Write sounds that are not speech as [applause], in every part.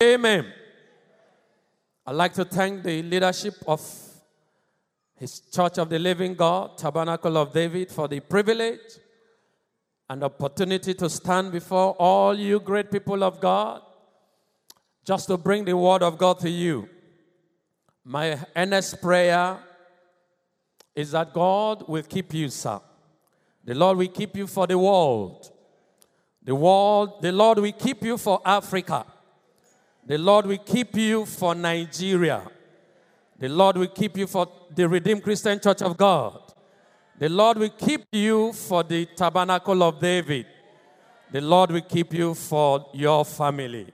Amen. I'd like to thank the leadership of His Church of the Living God, Tabernacle of David, for the privilege and opportunity to stand before all you great people of God just to bring the word of God to you. My earnest prayer is that God will keep you, sir. The Lord will keep you for the world. The world, the Lord will keep you for Africa. The Lord will keep you for Nigeria. The Lord will keep you for the Redeemed Christian Church of God. The Lord will keep you for the Tabernacle of David. The Lord will keep you for your family.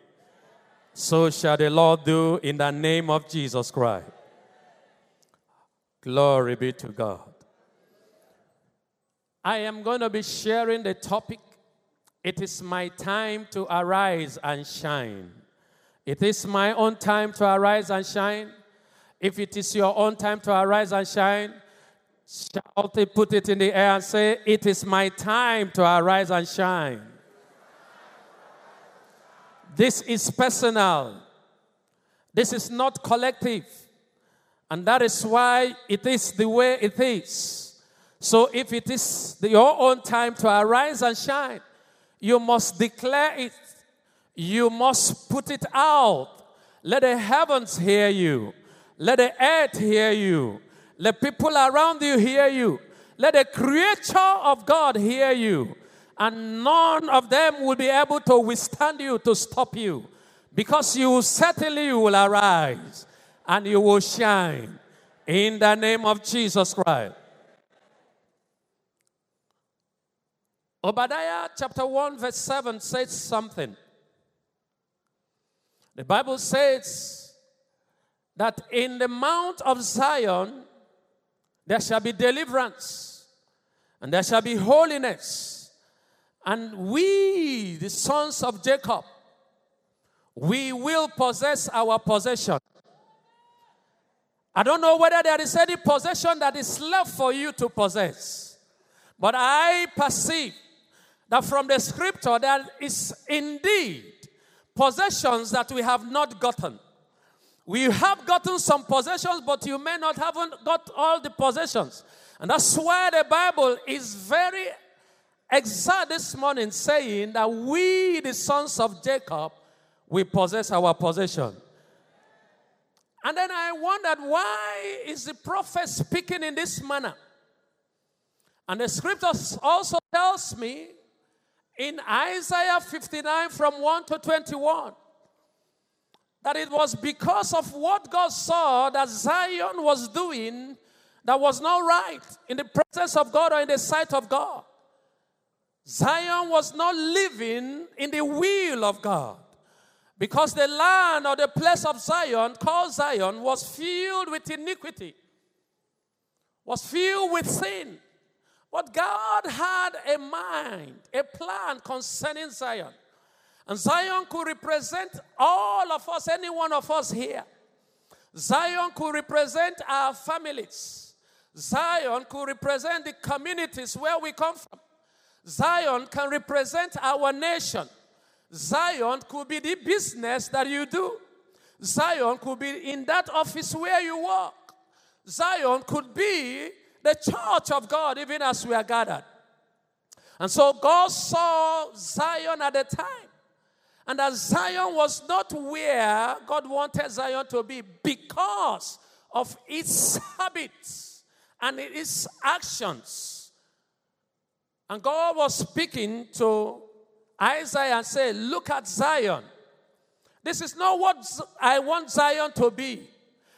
So shall the Lord do in the name of Jesus Christ. Glory be to God. I am going to be sharing the topic It is my time to arise and shine. It is my own time to arise and shine. If it is your own time to arise and shine, shout it, put it in the air and say, It is my time to arise and shine. This is personal. This is not collective. And that is why it is the way it is. So if it is your own time to arise and shine, you must declare it. You must put it out. Let the heavens hear you. Let the earth hear you. Let people around you hear you. Let the creature of God hear you. And none of them will be able to withstand you, to stop you. Because you certainly will arise and you will shine in the name of Jesus Christ. Obadiah chapter 1, verse 7 says something. The Bible says that in the Mount of Zion there shall be deliverance and there shall be holiness. And we, the sons of Jacob, we will possess our possession. I don't know whether there is any possession that is left for you to possess, but I perceive that from the scripture there is indeed possessions that we have not gotten. We have gotten some possessions, but you may not have got all the possessions. And that's why the Bible is very exact this morning saying that we, the sons of Jacob, we possess our possession. And then I wondered why is the prophet speaking in this manner? And the scripture also tells me in Isaiah 59 from 1 to 21 that it was because of what God saw that Zion was doing that was not right in the presence of God or in the sight of God. Zion was not living in the will of God because the land or the place of Zion, called Zion, was filled with iniquity, was filled with sin. But God had a mind, a plan concerning Zion. And Zion could represent all of us, any one of us here. Zion could represent our families. Zion could represent the communities where we come from. Zion can represent our nation. Zion could be the business that you do. Zion could be in that office where you work. Zion could be the church of God, even as we are gathered. And so God saw Zion at the time. And that Zion was not where God wanted Zion to be because of its habits and its actions. And God was speaking to Isaiah and said, Look at Zion. This is not what I want Zion to be.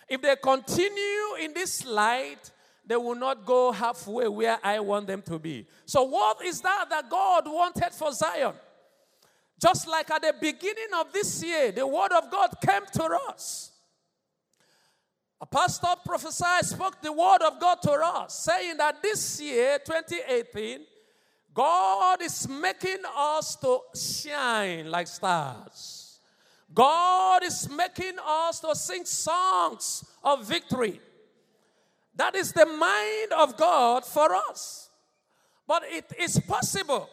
If they continue in this light, they will not go halfway where I want them to be. So, what is that that God wanted for Zion? Just like at the beginning of this year, the word of God came to us. A pastor prophesied, spoke the word of God to us, saying that this year, 2018, God is making us to shine like stars. God is making us to sing songs of victory. That is the mind of God for us. But it is possible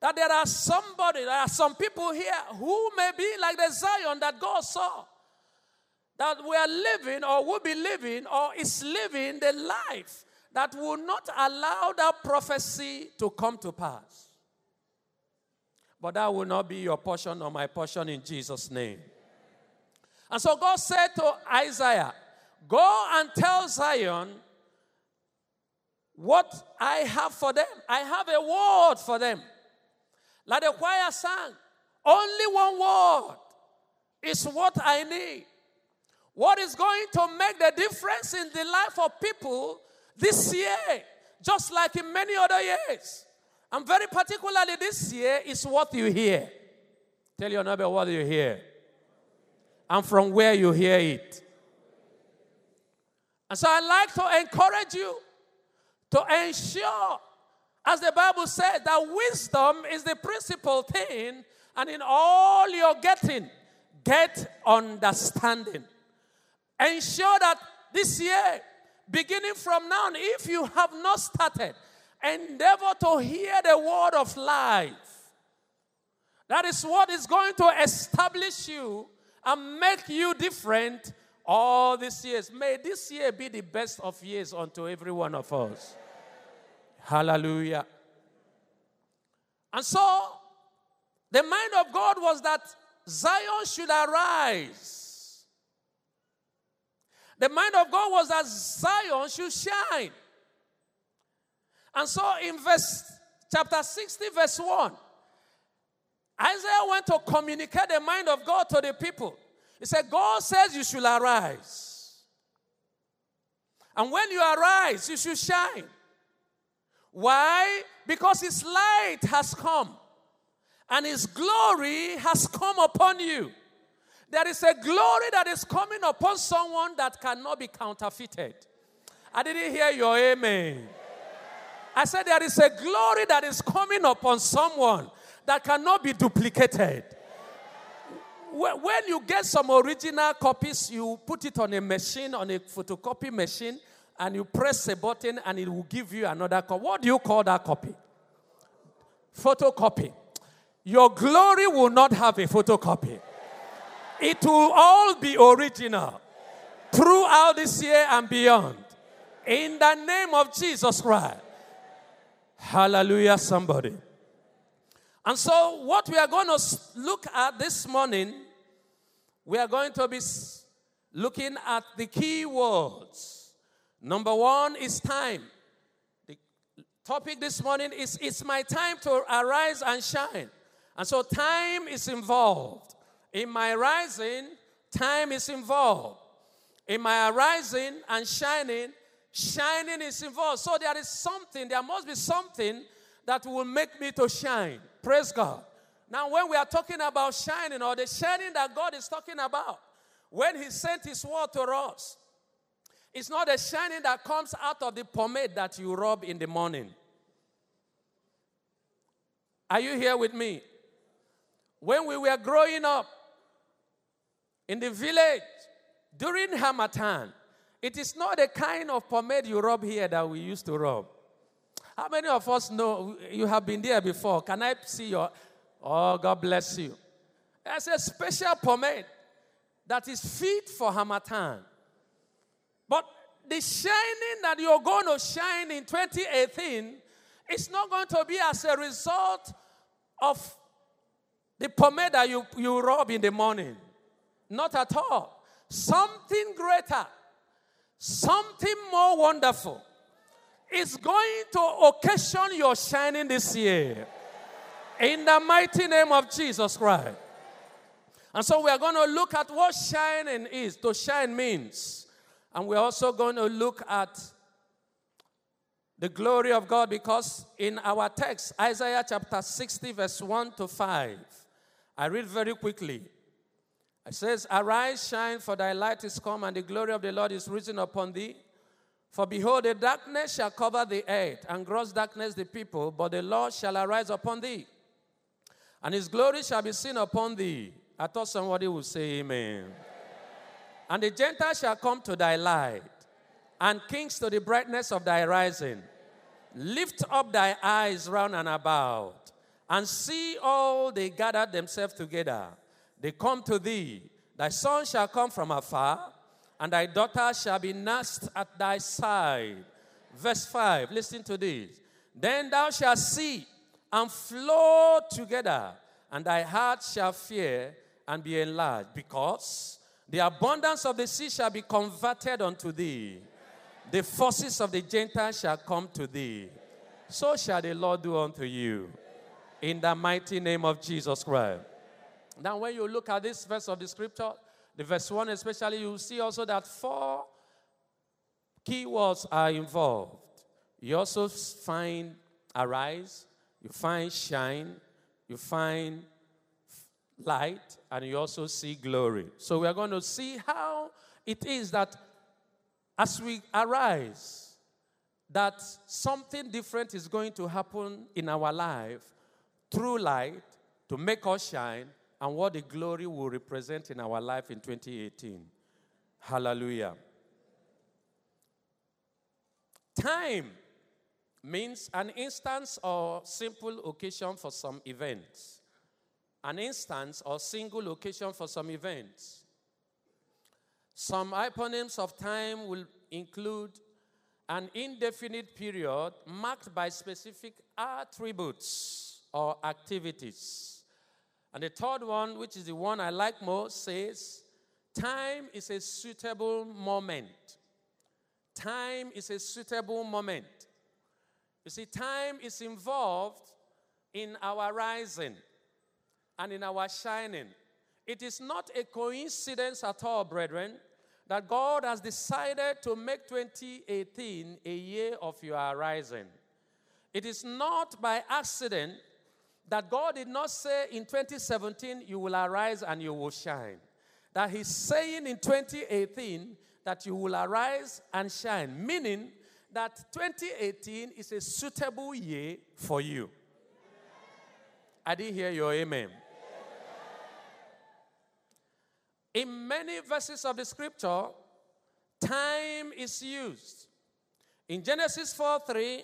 that there are somebody, there are some people here who may be like the Zion that God saw. That we are living or will be living or is living the life that will not allow that prophecy to come to pass. But that will not be your portion or my portion in Jesus' name. And so God said to Isaiah, Go and tell Zion what I have for them. I have a word for them. Like the choir sang, only one word is what I need. What is going to make the difference in the life of people this year, just like in many other years, and very particularly this year, is what you hear. Tell your neighbor what you hear and from where you hear it. And so I like to encourage you to ensure, as the Bible says, that wisdom is the principal thing, and in all you're getting, get understanding. Ensure that this year, beginning from now, if you have not started, endeavor to hear the word of life. That is what is going to establish you and make you different all these years. May this year be the best of years unto every one of us. Hallelujah. And so, the mind of God was that Zion should arise. The mind of God was that Zion should shine. And so, in verse chapter 60, verse 1, Isaiah went to communicate the mind of God to the people. He said, God says you should arise. And when you arise, you should shine. Why? Because His light has come and His glory has come upon you. There is a glory that is coming upon someone that cannot be counterfeited. I didn't hear your amen. I said, There is a glory that is coming upon someone that cannot be duplicated. When you get some original copies, you put it on a machine, on a photocopy machine, and you press a button and it will give you another copy. What do you call that copy? Photocopy. Your glory will not have a photocopy. It will all be original throughout this year and beyond. In the name of Jesus Christ. Hallelujah, somebody. And so, what we are going to look at this morning, we are going to be looking at the key words. Number one is time. The topic this morning is It's my time to arise and shine. And so, time is involved. In my rising, time is involved. In my arising and shining, shining is involved. So, there is something, there must be something that will make me to shine. Praise God. Now, when we are talking about shining or the shining that God is talking about, when He sent His word to us, it's not a shining that comes out of the pomade that you rub in the morning. Are you here with me? When we were growing up in the village during Harmattan, it is not the kind of pomade you rub here that we used to rub. How many of us know you have been there before? Can I see your? Oh, God bless you. There's a special pomade that is fit for Harmattan. But the shining that you're going to shine in 2018 is not going to be as a result of the pomade that you, you rub in the morning. Not at all. Something greater, something more wonderful is going to occasion your shining this year. In the mighty name of Jesus Christ. And so we are going to look at what shining is. To shine means. And we're also going to look at the glory of God because in our text, Isaiah chapter 60, verse 1 to 5, I read very quickly. It says, Arise, shine, for thy light is come, and the glory of the Lord is risen upon thee. For behold, the darkness shall cover the earth, and gross darkness the people, but the Lord shall arise upon thee, and his glory shall be seen upon thee. I thought somebody would say amen. amen. And the Gentiles shall come to thy light, and kings to the brightness of thy rising. Lift up thy eyes round and about, and see all they gather themselves together. They come to thee. Thy son shall come from afar, and thy daughter shall be nursed at thy side. Verse 5, listen to this. Then thou shalt see and flow together, and thy heart shall fear and be enlarged, because the abundance of the sea shall be converted unto thee. The forces of the Gentiles shall come to thee. So shall the Lord do unto you. In the mighty name of Jesus Christ. Now, when you look at this verse of the scripture, the verse 1 especially, you see also that four key words are involved. You also find arise, you find shine, you find light, and you also see glory. So we are going to see how it is that as we arise, that something different is going to happen in our life through light to make us shine and what the glory will represent in our life in 2018. Hallelujah. Time means an instance or simple occasion for some events. An instance or single occasion for some events. Some hyponyms of time will include an indefinite period marked by specific attributes or activities. And the third one, which is the one I like most, says time is a suitable moment. Time is a suitable moment. You see, time is involved in our rising and in our shining. It is not a coincidence at all, brethren, that God has decided to make 2018 a year of your rising. It is not by accident that God did not say in 2017, you will arise and you will shine. That He's saying in 2018 that you will arise and shine, meaning that 2018 is a suitable year for you. I didn't hear your amen. In many verses of the scripture, time is used. In Genesis 4 3,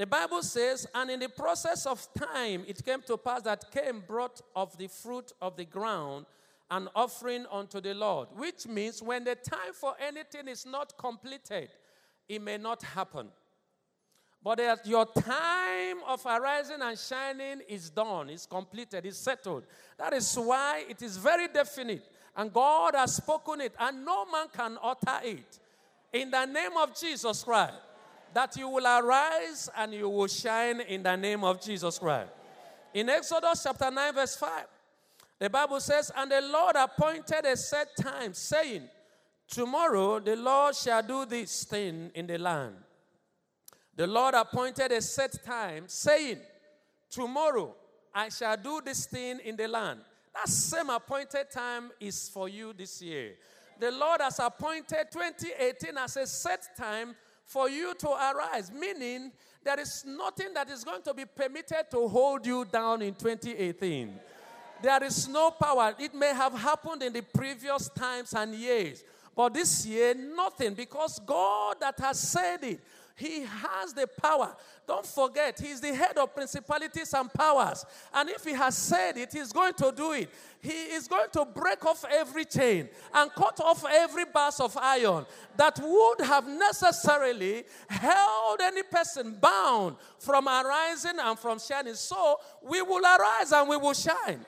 the Bible says, And in the process of time, it came to pass that Cain brought of the fruit of the ground an offering unto the Lord, which means when the time for anything is not completed, it may not happen. But that your time of arising and shining is done, is completed, is settled. That is why it is very definite. And God has spoken it, and no man can utter it. In the name of Jesus Christ, that you will arise and you will shine in the name of Jesus Christ. In Exodus chapter 9, verse 5, the Bible says, And the Lord appointed a set time, saying, Tomorrow the Lord shall do this thing in the land. The Lord appointed a set time, saying, Tomorrow I shall do this thing in the land. That same appointed time is for you this year. The Lord has appointed 2018 as a set time for you to arise, meaning there is nothing that is going to be permitted to hold you down in 2018. There is no power. It may have happened in the previous times and years, but this year, nothing, because God that has said it, He has the power. Don't forget, He's the head of principalities and powers. And if He has said it, He's going to do it. He is going to break off every chain and cut off every bars of iron that would have necessarily held any person bound from arising and from shining. So we will arise and we will shine.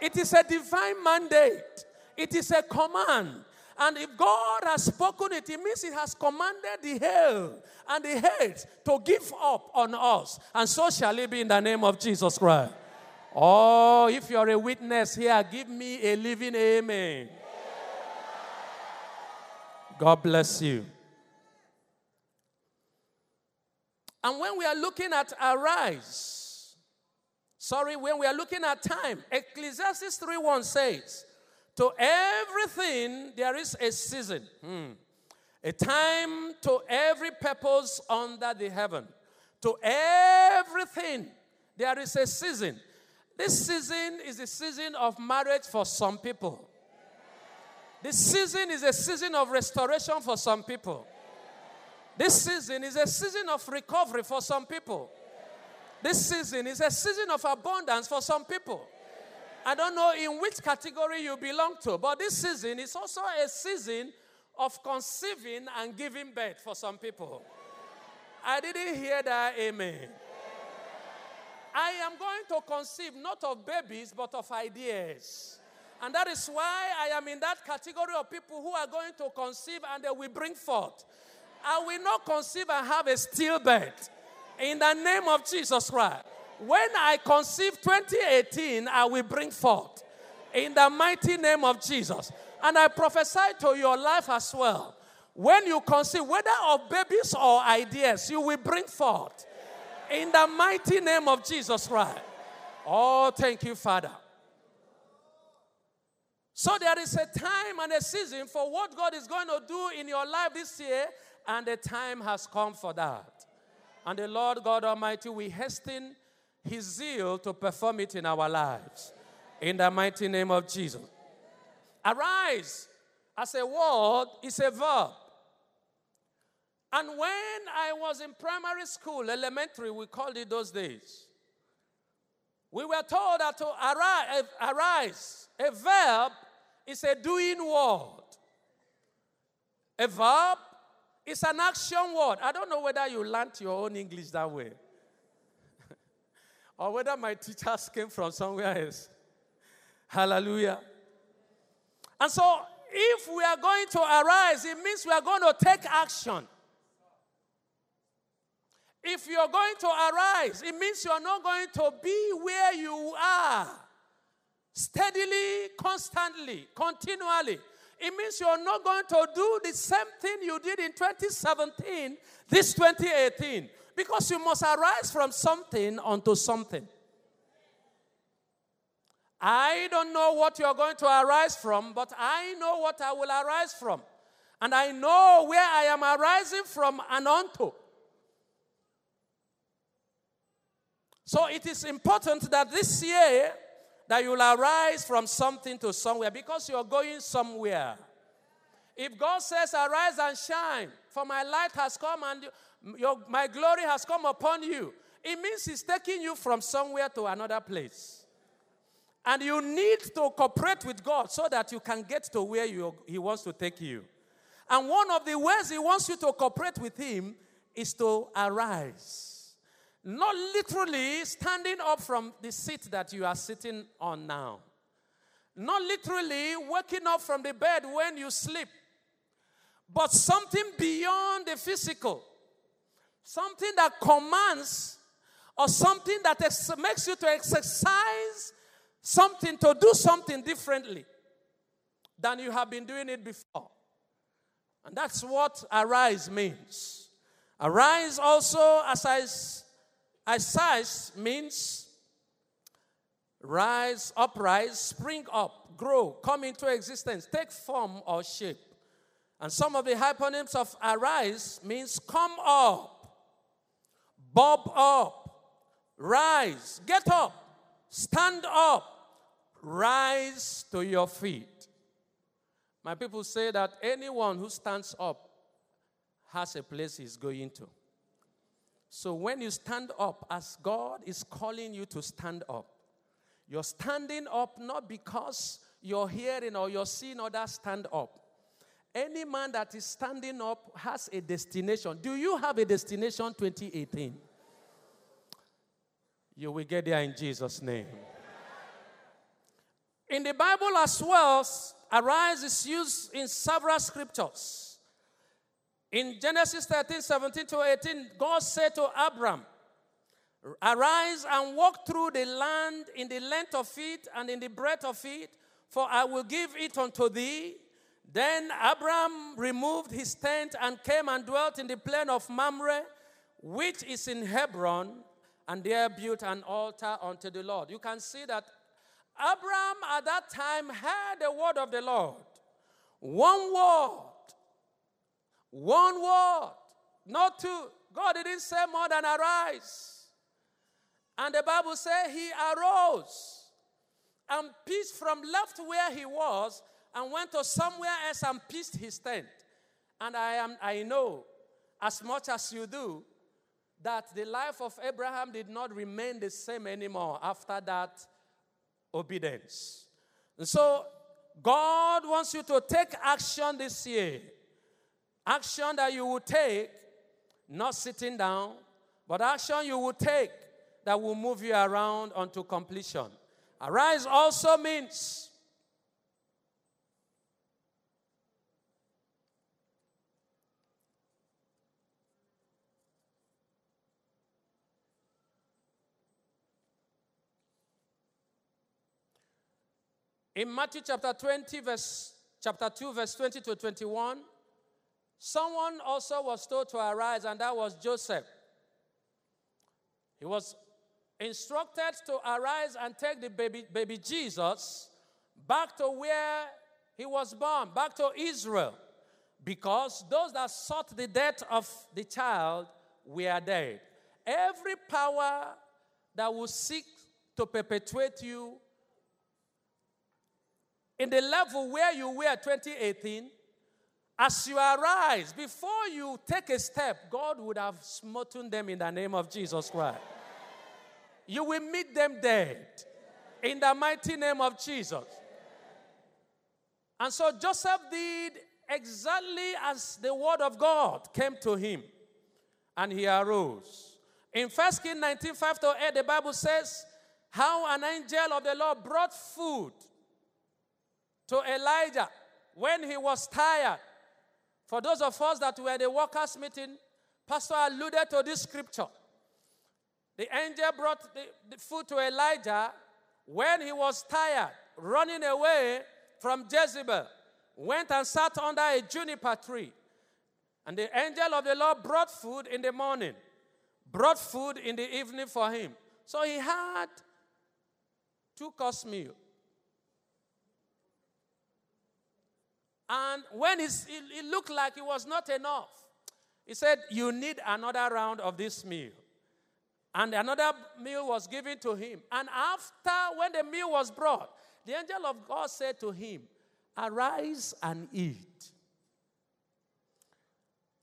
It is a divine mandate, it is a command. And if God has spoken it, it means He has commanded the hell and the hate to give up on us. And so shall it be in the name of Jesus Christ. Oh, if you're a witness here, give me a living amen. God bless you. And when we are looking at arise, sorry, when we are looking at time, Ecclesiastes 3:1 says, to everything, there is a season. Hmm. A time to every purpose under the heaven. To everything, there is a season. This season is the season of marriage for some people. This season is a season of restoration for some people. This season is a season of recovery for some people. This season is a season of abundance for some people. I don't know in which category you belong to, but this season is also a season of conceiving and giving birth for some people. I didn't hear that, amen. I am going to conceive not of babies, but of ideas. And that is why I am in that category of people who are going to conceive and they will bring forth. I will not conceive and have a stillbirth. In the name of Jesus Christ. When I conceive 2018, I will bring forth. In the mighty name of Jesus. And I prophesy to your life as well. When you conceive, whether of babies or ideas, you will bring forth. In the mighty name of Jesus Christ. Oh, thank you, Father. So there is a time and a season for what God is going to do in your life this year, and the time has come for that. And the Lord God Almighty will hasten his zeal to perform it in our lives. In the mighty name of Jesus. Arise as a word is a verb. And when I was in primary school, elementary, we called it those days, we were told that to arise, eh, arise a verb is a doing word. A verb is an action word. I don't know whether you learned your own English that way or whether my teachers came from somewhere else. Hallelujah. And so, if we are going to arise, it means we are going to take action. If you're going to arise, it means you're not going to be where you are steadily, constantly, continually. It means you're not going to do the same thing you did in 2017, this 2018, because you must arise from something onto something. I don't know what you're going to arise from, but I know what I will arise from. And I know where I am arising from and onto. So it is important that this year that you'll arise from something to somewhere because you're going somewhere. If God says, Arise and shine, for my light has come and your, my glory has come upon you, it means He's taking you from somewhere to another place. And you need to cooperate with God so that you can get to where you, He wants to take you. And one of the ways He wants you to cooperate with Him is to arise. Not literally standing up from the seat that you are sitting on now. Not literally waking up from the bed when you sleep. But something beyond the physical. Something that commands or something that ex- makes you to exercise something, to do something differently than you have been doing it before. And that's what arise means. Arise also, as I Arise means rise, uprise, spring up, grow, come into existence, take form or shape. And some of the hyponyms of arise means come up, bob up, rise, get up, stand up, rise to your feet. My people say that anyone who stands up has a place he's going to. So when you stand up, as God is calling you to stand up, you're standing up not because you're hearing or you're seeing others stand up. Any man that is standing up has a destination. Do you have a destination 2018? You will get there in Jesus' name. In the Bible as well, arise is used in several scriptures. In Genesis 13, 17 to 18, God said to Abram, Arise and walk through the land in the length of it and in the breadth of it, for I will give it unto thee. Then Abram removed his tent and came and dwelt in the plain of Mamre, which is in Hebron, and there built an altar unto the Lord. You can see that Abram at that time heard the word of the Lord. One word one word, not two. God didn't say more than arise. And the Bible says he arose and peace from left where he was and went to somewhere else and pitched his tent. And I am I know as much as you do, that the life of Abraham did not remain the same anymore after that obedience. And so, God wants you to take action this year. Action that you will take, not sitting down, but action you will take that will move you around unto completion. Arise also means In Matthew chapter 20, verse chapter 2, verse 20 to 21, someone also was told to arise, and that was Joseph. He was instructed to arise and take the baby, baby Jesus back to where he was born, back to Israel, because those that sought the death of the child were dead. Every power that will seek to perpetuate you in the level where you were 2018, as you arise, before you take a step, God would have smitten them in the name of Jesus Christ. You will meet them dead in the mighty name of Jesus. And so Joseph did exactly as the word of God came to him, and he arose. In 1 Kings 19 5 to 8, the Bible says, How an angel of the Lord brought food to Elijah when he was tired. For those of us that were the workers' meeting, Pastor alluded to this scripture. The angel brought the, the food to Elijah when he was tired, running away from Jezebel, went and sat under a juniper tree. And the angel of the Lord brought food in the morning, brought food in the evening for him. So he had two course meal. And when it, it looked like it was not enough, he said, You need another round of this meal. And another meal was given to him. And after, when the meal was brought, the angel of God said to him, Arise and eat.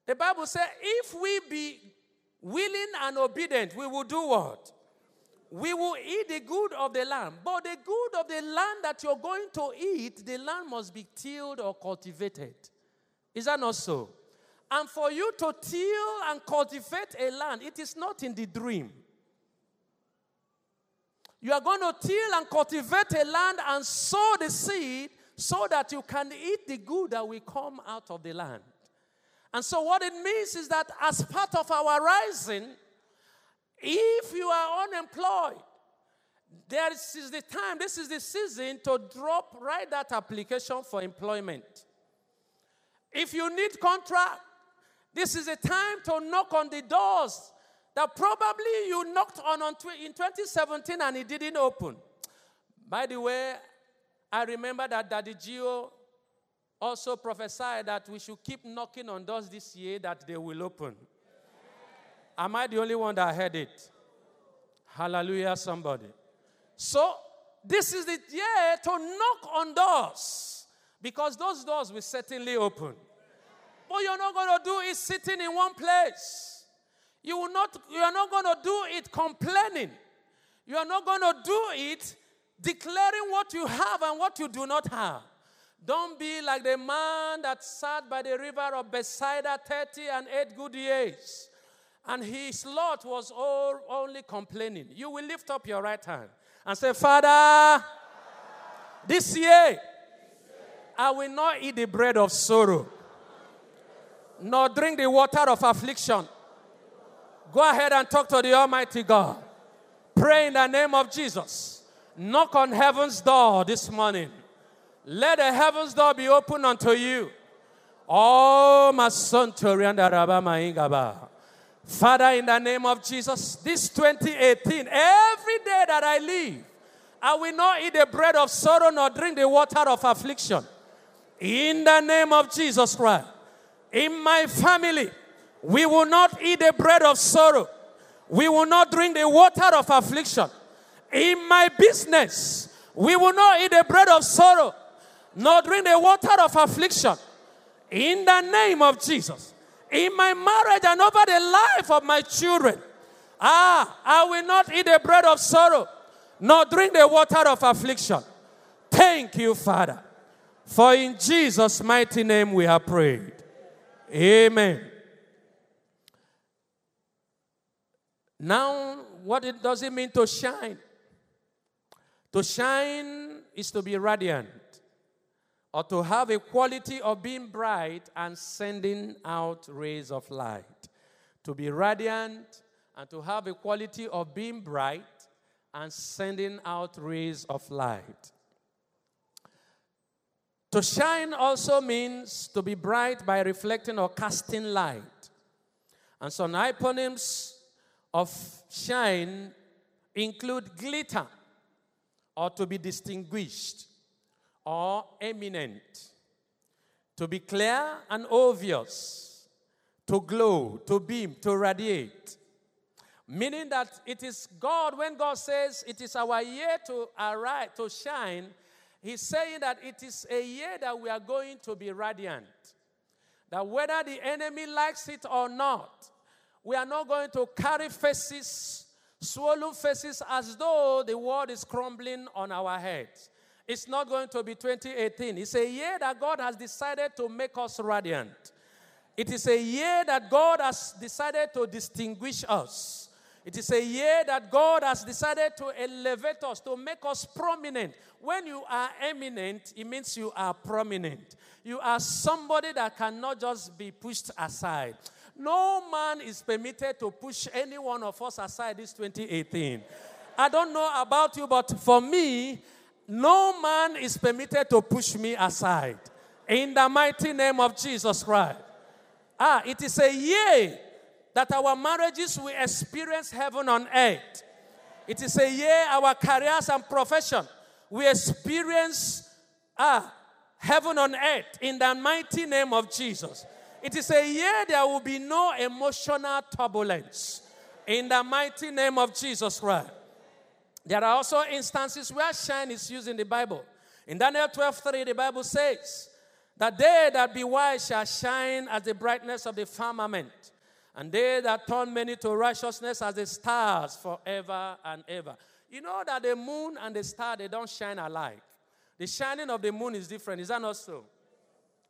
The Bible says, If we be willing and obedient, we will do what? We will eat the good of the land. But the good of the land that you're going to eat, the land must be tilled or cultivated. Is that not so? And for you to till and cultivate a land, it is not in the dream. You are going to till and cultivate a land and sow the seed so that you can eat the good that will come out of the land. And so, what it means is that as part of our rising, if you are unemployed, this is the time, this is the season to drop, write that application for employment. If you need contract, this is a time to knock on the doors that probably you knocked on, on in 2017 and it didn't open. By the way, I remember that Daddy G.O. also prophesied that we should keep knocking on doors this year that they will open. Am I the only one that heard it? Hallelujah, somebody. So, this is the year to knock on doors because those doors will certainly open. What you're not going to do is sitting in one place. You will not you are not going to do it complaining. You are not going to do it declaring what you have and what you do not have. Don't be like the man that sat by the river of Bethsaida 30 and 8 good years and his lot was all, only complaining. You will lift up your right hand and say, Father, this year I will not eat the bread of sorrow, nor drink the water of affliction. Go ahead and talk to the Almighty God. Pray in the name of Jesus. Knock on heaven's door this morning. Let the heaven's door be open unto you. Oh, my son, Torianda Rabama Ingaba. Father, in the name of Jesus, this 2018, every day that I live, I will not eat the bread of sorrow nor drink the water of affliction. In the name of Jesus Christ. In my family, we will not eat the bread of sorrow. We will not drink the water of affliction. In my business, we will not eat the bread of sorrow, nor drink the water of affliction. In the name of Jesus in my marriage and over the life of my children. Ah, I will not eat the bread of sorrow, nor drink the water of affliction. Thank you, Father. For in Jesus' mighty name we have prayed. Amen. Now, what it, does it mean to shine? To shine is to be radiant or to have a quality of being bright and sending out rays of light. To be radiant and to have a quality of being bright and sending out rays of light. To shine also means to be bright by reflecting or casting light. And some hyponyms of shine include glitter, or to be distinguished, or eminent, to be clear and obvious, to glow, to beam, to radiate. Meaning that it is God, when God says it is our year to arise, to shine, He's saying that it is a year that we are going to be radiant. That whether the enemy likes it or not, we are not going to carry faces, swollen faces, as though the world is crumbling on our heads. It's not going to be 2018. It's a year that God has decided to make us radiant. It is a year that God has decided to distinguish us. It is a year that God has decided to elevate us, to make us prominent. When you are eminent, it means you are prominent. You are somebody that cannot just be pushed aside. No man is permitted to push any one of us aside this 2018. I don't know about you, but for me, no man is permitted to push me aside. In the mighty name of Jesus Christ. Ah, it is a year that our marriages will experience heaven on earth. It is a year our careers and profession will experience ah, heaven on earth in the mighty name of Jesus. It is a year there will be no emotional turbulence. In the mighty name of Jesus Christ. There are also instances where shine is used in the Bible. In Daniel 12 3, the Bible says, that they that be wise shall shine as the brightness of the firmament, and they that turn many to righteousness as the stars forever and ever. You know that the moon and the star, they don't shine alike. The shining of the moon is different. Is that not so?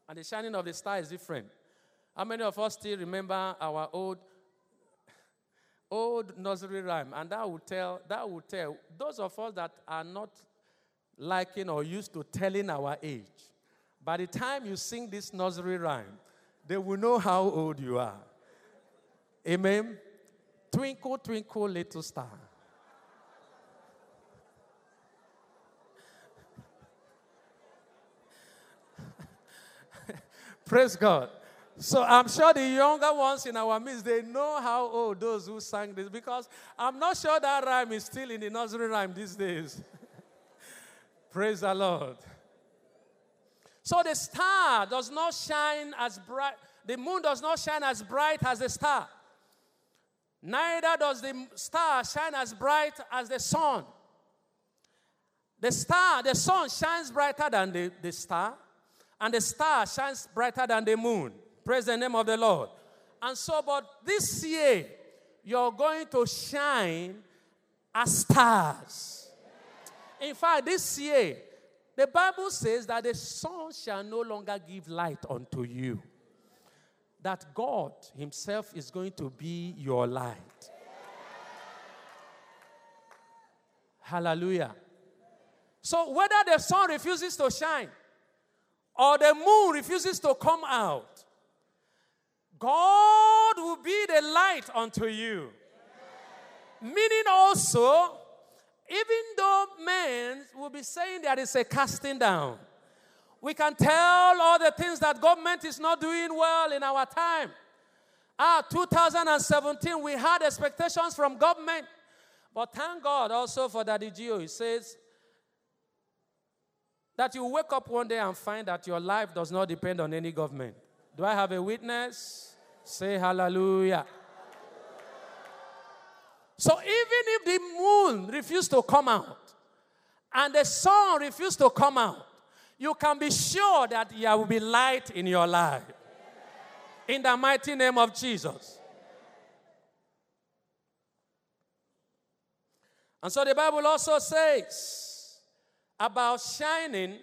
And the shining of the star is different. How many of us still remember our old old nursery rhyme? And that would tell that would tell those of us that are not liking or used to telling our age. By the time you sing this nursery rhyme, they will know how old you are. Amen. Twinkle, twinkle, little star. [laughs] Praise God. So I'm sure the younger ones in our midst, they know how old those who sang this because I'm not sure that rhyme is still in the nursery rhyme these days. [laughs] Praise the Lord. So the star does not shine as bright, the moon does not shine as bright as the star. Neither does the star shine as bright as the sun. The star, the sun shines brighter than the, the star, and the star shines brighter than the moon. Praise the name of the Lord. And so, but this year, you're going to shine as stars. In fact, this year, the Bible says that the sun shall no longer give light unto you. That God Himself is going to be your light. Hallelujah. So, whether the sun refuses to shine or the moon refuses to come out, God will be the light unto you. Meaning also, even though men will be saying there is a casting down, we can tell all the things that government is not doing well in our time. Ah, 2017, we had expectations from government. But thank God also for Daddy Gio. He says that you wake up one day and find that your life does not depend on any government. Do I have a witness? Say hallelujah. So even if the moon refused to come out and the sun refused to come out, you can be sure that there will be light in your life. In the mighty name of Jesus. And so the Bible also says about shining.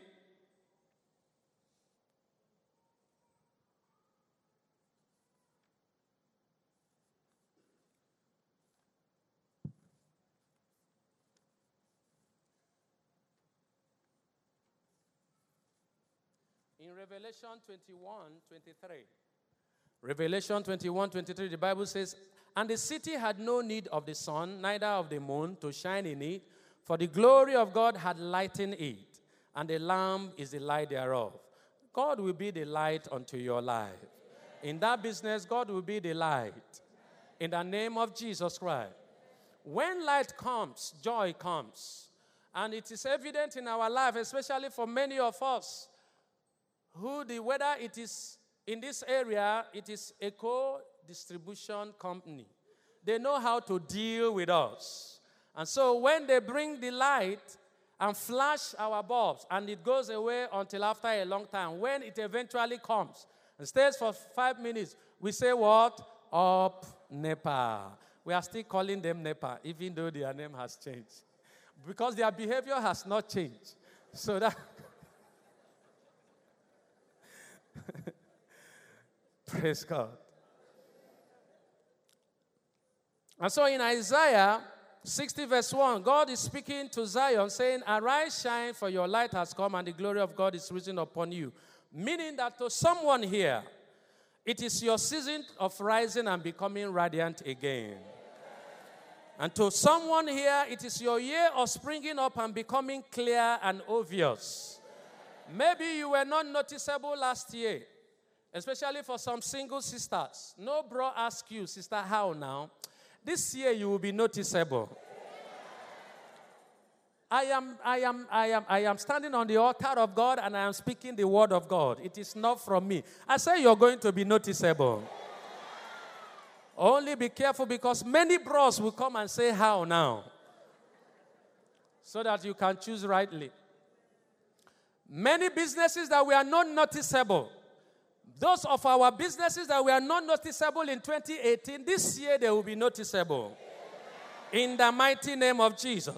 In Revelation 21 23. Revelation 21 23, the Bible says, And the city had no need of the sun, neither of the moon to shine in it, for the glory of God had lightened it, and the Lamb is the light thereof. God will be the light unto your life. In that business, God will be the light. In the name of Jesus Christ. When light comes, joy comes. And it is evident in our life, especially for many of us, who the whether it is in this area, it is Eko Distribution Company. They know how to deal with us. And so when they bring the light and flash our bulbs, and it goes away until after a long time, when it eventually comes and stays for five minutes, we say, What? Up NEPA. We are still calling them NEPA, even though their name has changed. Because their behavior has not changed. So that. [laughs] Praise God. And so in Isaiah 60, verse 1, God is speaking to Zion, saying, Arise, shine, for your light has come, and the glory of God is risen upon you. Meaning that to someone here, it is your season of rising and becoming radiant again. And to someone here, it is your year of springing up and becoming clear and obvious. Maybe you were not noticeable last year especially for some single sisters. No bro ask you, sister, how now? This year you will be noticeable. I am, I am, I am, I am standing on the altar of God and I am speaking the word of God. It is not from me. I say you're going to be noticeable. Only be careful because many bros will come and say, How now? So that you can choose rightly. Many businesses that we are not noticeable those of our businesses that were not noticeable in 2018, this year they will be noticeable. In the mighty name of Jesus.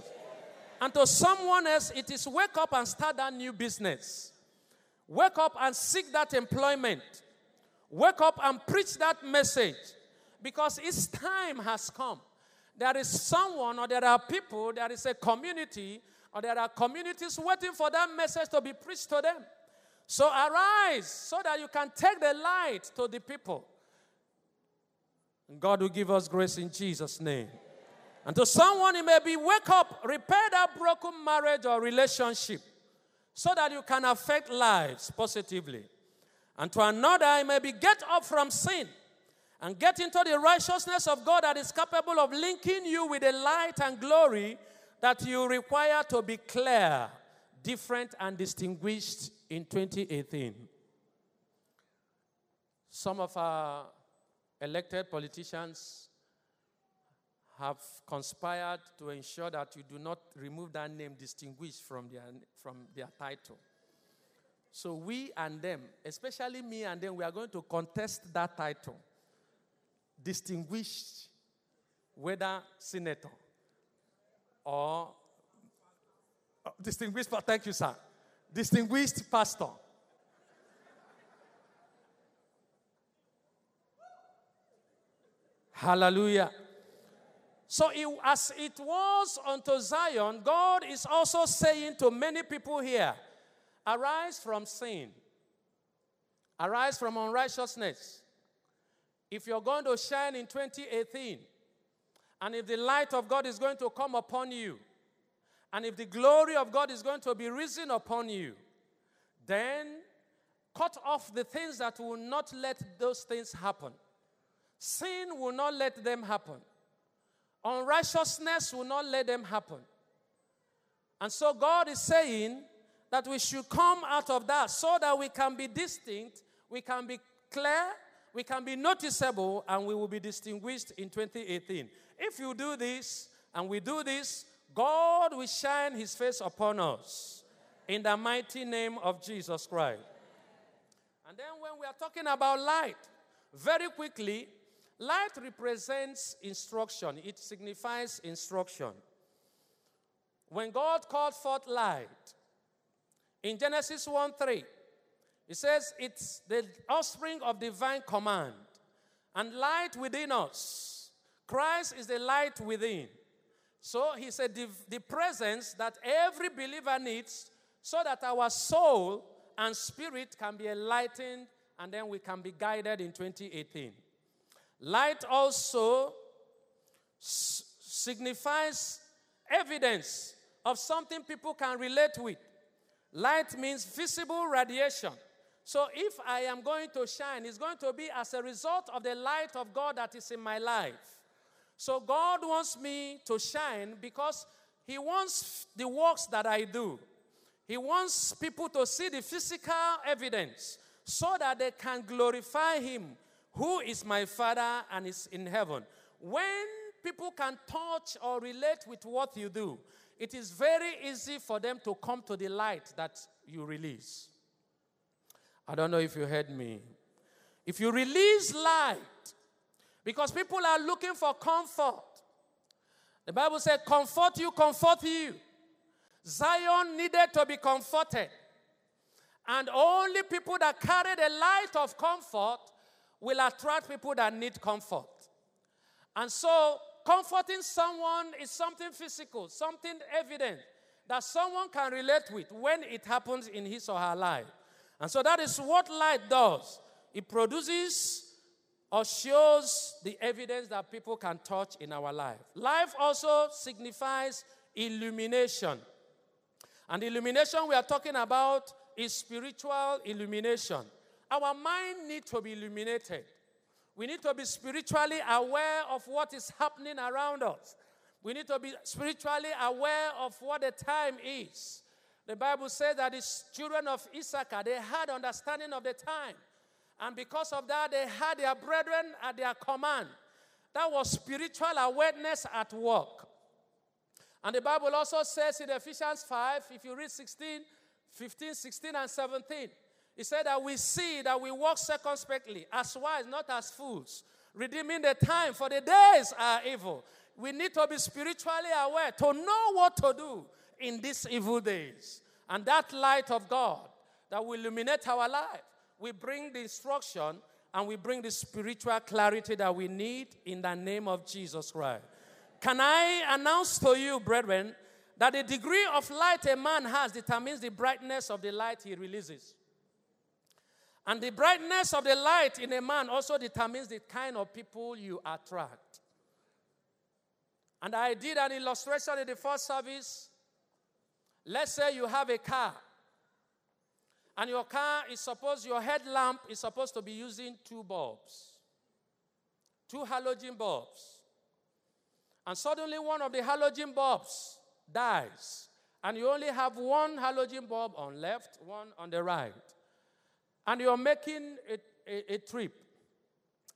And to someone else, it is wake up and start that new business. Wake up and seek that employment. Wake up and preach that message. Because its time has come. There is someone, or there are people, there is a community, or there are communities waiting for that message to be preached to them. So arise so that you can take the light to the people. And God will give us grace in Jesus' name. And to someone, it may be wake up, repair that broken marriage or relationship so that you can affect lives positively. And to another, it may be get up from sin and get into the righteousness of God that is capable of linking you with the light and glory that you require to be clear, different, and distinguished in 2018, some of our elected politicians have conspired to ensure that you do not remove that name distinguished from their, from their title. So we and them, especially me and them, we are going to contest that title. Distinguished, whether senator or uh, distinguished, thank you, sir distinguished pastor. Hallelujah. So, it, as it was unto Zion, God is also saying to many people here arise from sin, arise from unrighteousness. If you're going to shine in 2018, and if the light of God is going to come upon you, and if the glory of God is going to be risen upon you, then cut off the things that will not let those things happen. Sin will not let them happen. Unrighteousness will not let them happen. And so God is saying that we should come out of that so that we can be distinct, we can be clear, we can be noticeable, and we will be distinguished in 2018. If you do this and we do this, God will shine his face upon us in the mighty name of Jesus Christ. And then when we are talking about light, very quickly, light represents instruction, it signifies instruction. when God called forth light, in Genesis 1 3, it says it's the offspring of divine command and light within us. Christ is the light within. So he said the, the presence that every believer needs so that our soul and spirit can be enlightened and then we can be guided in 2018. Light also s- signifies evidence of something people can relate with. Light means visible radiation. So if I am going to shine, it's going to be as a result of the light of God that is in my life. So God wants me to shine because He wants the works that I do. He wants people to see the physical evidence so that they can glorify Him, who is my Father and is in heaven. When people can touch or relate with what you do, it is very easy for them to come to the light that you release. I don't know if you heard me. If you release light, because people are looking for comfort, the Bible said, Comfort you, comfort you. Zion needed to be comforted. And only people that carry the light of comfort will attract people that need comfort. And so, comforting someone is something physical, something evident that someone can relate with when it happens in his or her life. And so, that is what light does it produces or shows the evidence that people can touch in our life. Life also signifies illumination. And illumination we are talking about is spiritual illumination. Our mind needs to be illuminated. We need to be spiritually aware of what is happening around us. We need to be spiritually aware of what the time is. The Bible says that the children of Issachar, they had understanding of the time. And because of that, they had their brethren at their command. That was spiritual awareness at work. And the Bible also says in Ephesians 5, if you read 16, 15, 16, and 17, it said that we see that we walk circumspectly, as wise, not as fools, redeeming the time, for the days are evil. We need to be spiritually aware to know what to do in these evil days. And that light of God that will illuminate our life, we bring the instruction and we bring the spiritual clarity that we need in the name of Jesus Christ. Can I announce to you, brethren, that the degree of light a man has determines the brightness of the light he releases. And the brightness of the light in a man also determines the kind of people you attract. And I did an illustration in the first service. Let's say you have a car, and your car is supposed, your headlamp is supposed to be using two bulbs, two halogen bulbs. And suddenly one of the halogen bulbs dies, and you only have one halogen bulb on left, one on the right. And you're making a, a, a trip,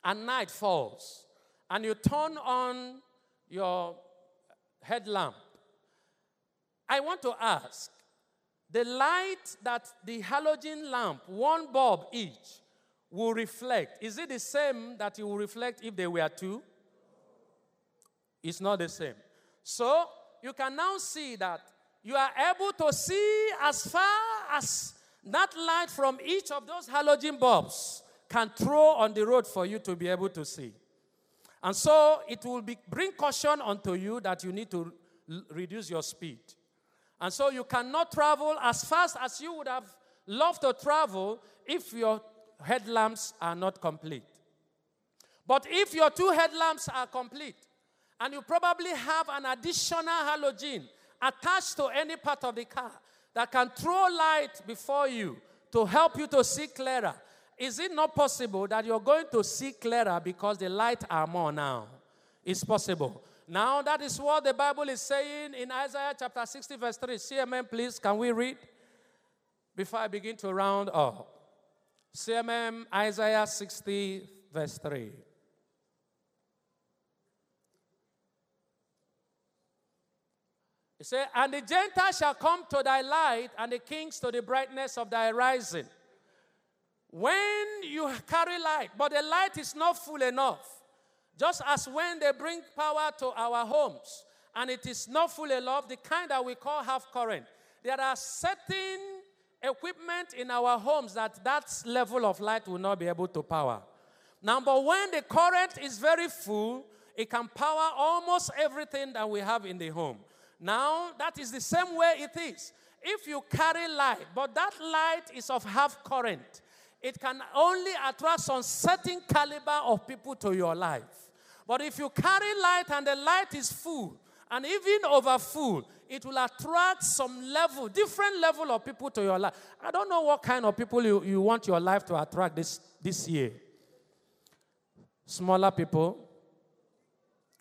and night falls, and you turn on your headlamp. I want to ask the light that the halogen lamp, one bulb each, will reflect, is it the same that it will reflect if they were two? It's not the same. So you can now see that you are able to see as far as that light from each of those halogen bulbs can throw on the road for you to be able to see. And so it will be, bring caution unto you that you need to l- reduce your speed. And so you cannot travel as fast as you would have loved to travel if your headlamps are not complete. But if your two headlamps are complete, and you probably have an additional halogen attached to any part of the car that can throw light before you to help you to see clearer, is it not possible that you're going to see clearer because the light are more now? It's possible. Now, that is what the Bible is saying in Isaiah chapter 60, verse 3. CMM, please, can we read? Before I begin to round up. CMM, Isaiah 60, verse 3. He said, And the Gentiles shall come to thy light, and the kings to the brightness of thy rising. When you carry light, but the light is not full enough, just as when they bring power to our homes and it is not fully enough, the kind that we call half current. There are certain equipment in our homes that that level of light will not be able to power. Now, but when the current is very full, it can power almost everything that we have in the home. Now, that is the same way it is. If you carry light, but that light is of half current, it can only attract some certain caliber of people to your life. But if you carry light and the light is full, and even over full, it will attract some level, different level of people to your life. I don't know what kind of people you, you want your life to attract this, this year. Smaller people,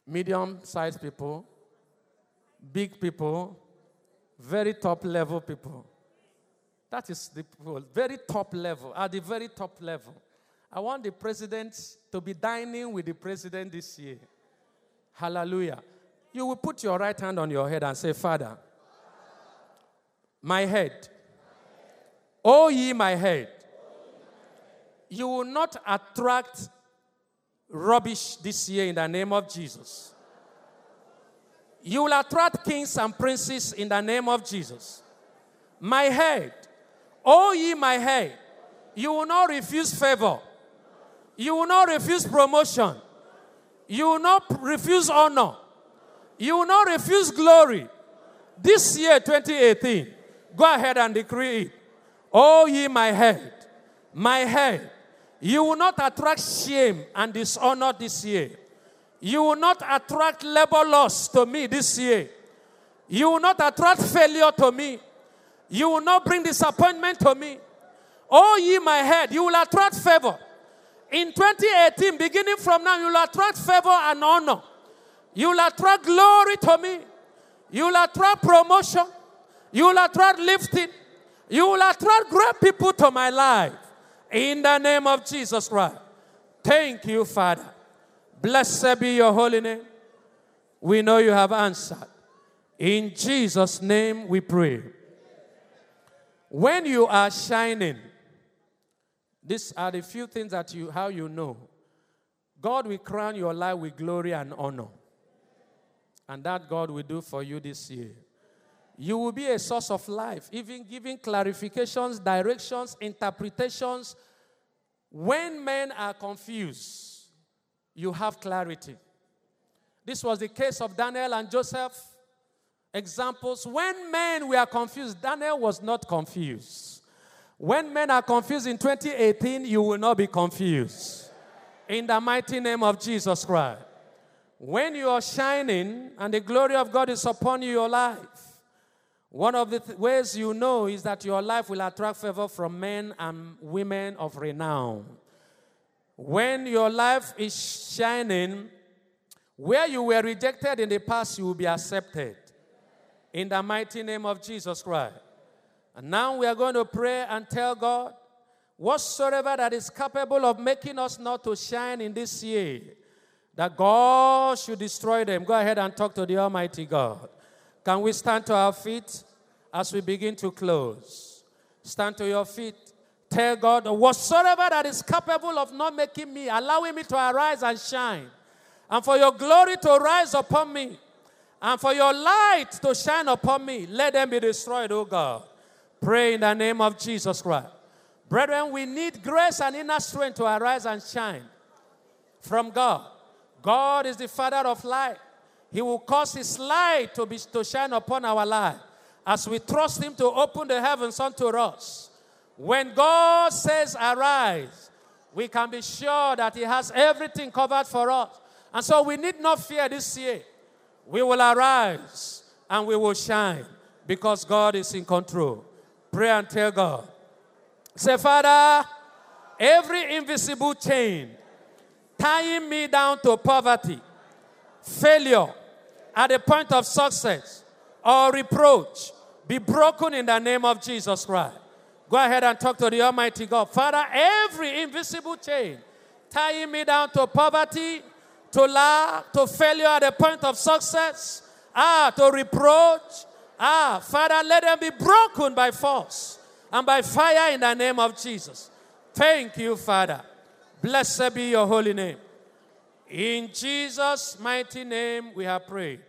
medium sized people, big people, very top level people. That is the very top level, at the very top level. I want the president to be dining with the president this year. Hallelujah. You will put your right hand on your head and say, Father, my head, oh ye my head, you will not attract rubbish this year in the name of Jesus. You will attract kings and princes in the name of Jesus. My head, oh ye my head, you will not refuse favor. You will not refuse promotion. You will not refuse honor. You will not refuse glory. This year, 2018, go ahead and decree it. Oh, ye my head, my head, you will not attract shame and dishonor this year. You will not attract labor loss to me this year. You will not attract failure to me. You will not bring disappointment to me. Oh, ye my head, you will attract favor. In 2018, beginning from now, you will attract favor and honor. You will attract glory to me. You will attract promotion. You will attract lifting. You will attract great people to my life. In the name of Jesus Christ. Thank you, Father. Blessed be your holy name. We know you have answered. In Jesus' name we pray. When you are shining, these are the few things that you how you know. God will crown your life with glory and honor. And that God will do for you this year. You will be a source of life, even giving clarifications, directions, interpretations. When men are confused, you have clarity. This was the case of Daniel and Joseph. Examples when men were confused, Daniel was not confused. When men are confused in 2018, you will not be confused. In the mighty name of Jesus Christ. When you are shining and the glory of God is upon you, your life, one of the th- ways you know is that your life will attract favor from men and women of renown. When your life is shining, where you were rejected in the past, you will be accepted. In the mighty name of Jesus Christ. And now we are going to pray and tell God whatsoever that is capable of making us not to shine in this year that God should destroy them. Go ahead and talk to the Almighty God. Can we stand to our feet as we begin to close? Stand to your feet. Tell God, whatsoever that is capable of not making me, allowing me to arise and shine, and for your glory to rise upon me, and for your light to shine upon me, let them be destroyed, O God. Pray in the name of Jesus Christ. Brethren, we need grace and inner strength to arise and shine from God. God is the Father of light. He will cause His light to, be, to shine upon our life as we trust Him to open the heavens unto us. When God says, Arise, we can be sure that He has everything covered for us. And so we need not fear this year. We will arise and we will shine because God is in control. Pray and tell God. Say, Father, every invisible chain tying me down to poverty, failure, at the point of success, or reproach, be broken in the name of Jesus Christ. Go ahead and talk to the Almighty God. Father, every invisible chain tying me down to poverty, to lack, to failure at the point of success, ah, to reproach, ah, Father, let them be broken by force and by fire in the name of Jesus. Thank you, Father. Blessed be your holy name. In Jesus' mighty name, we have prayed.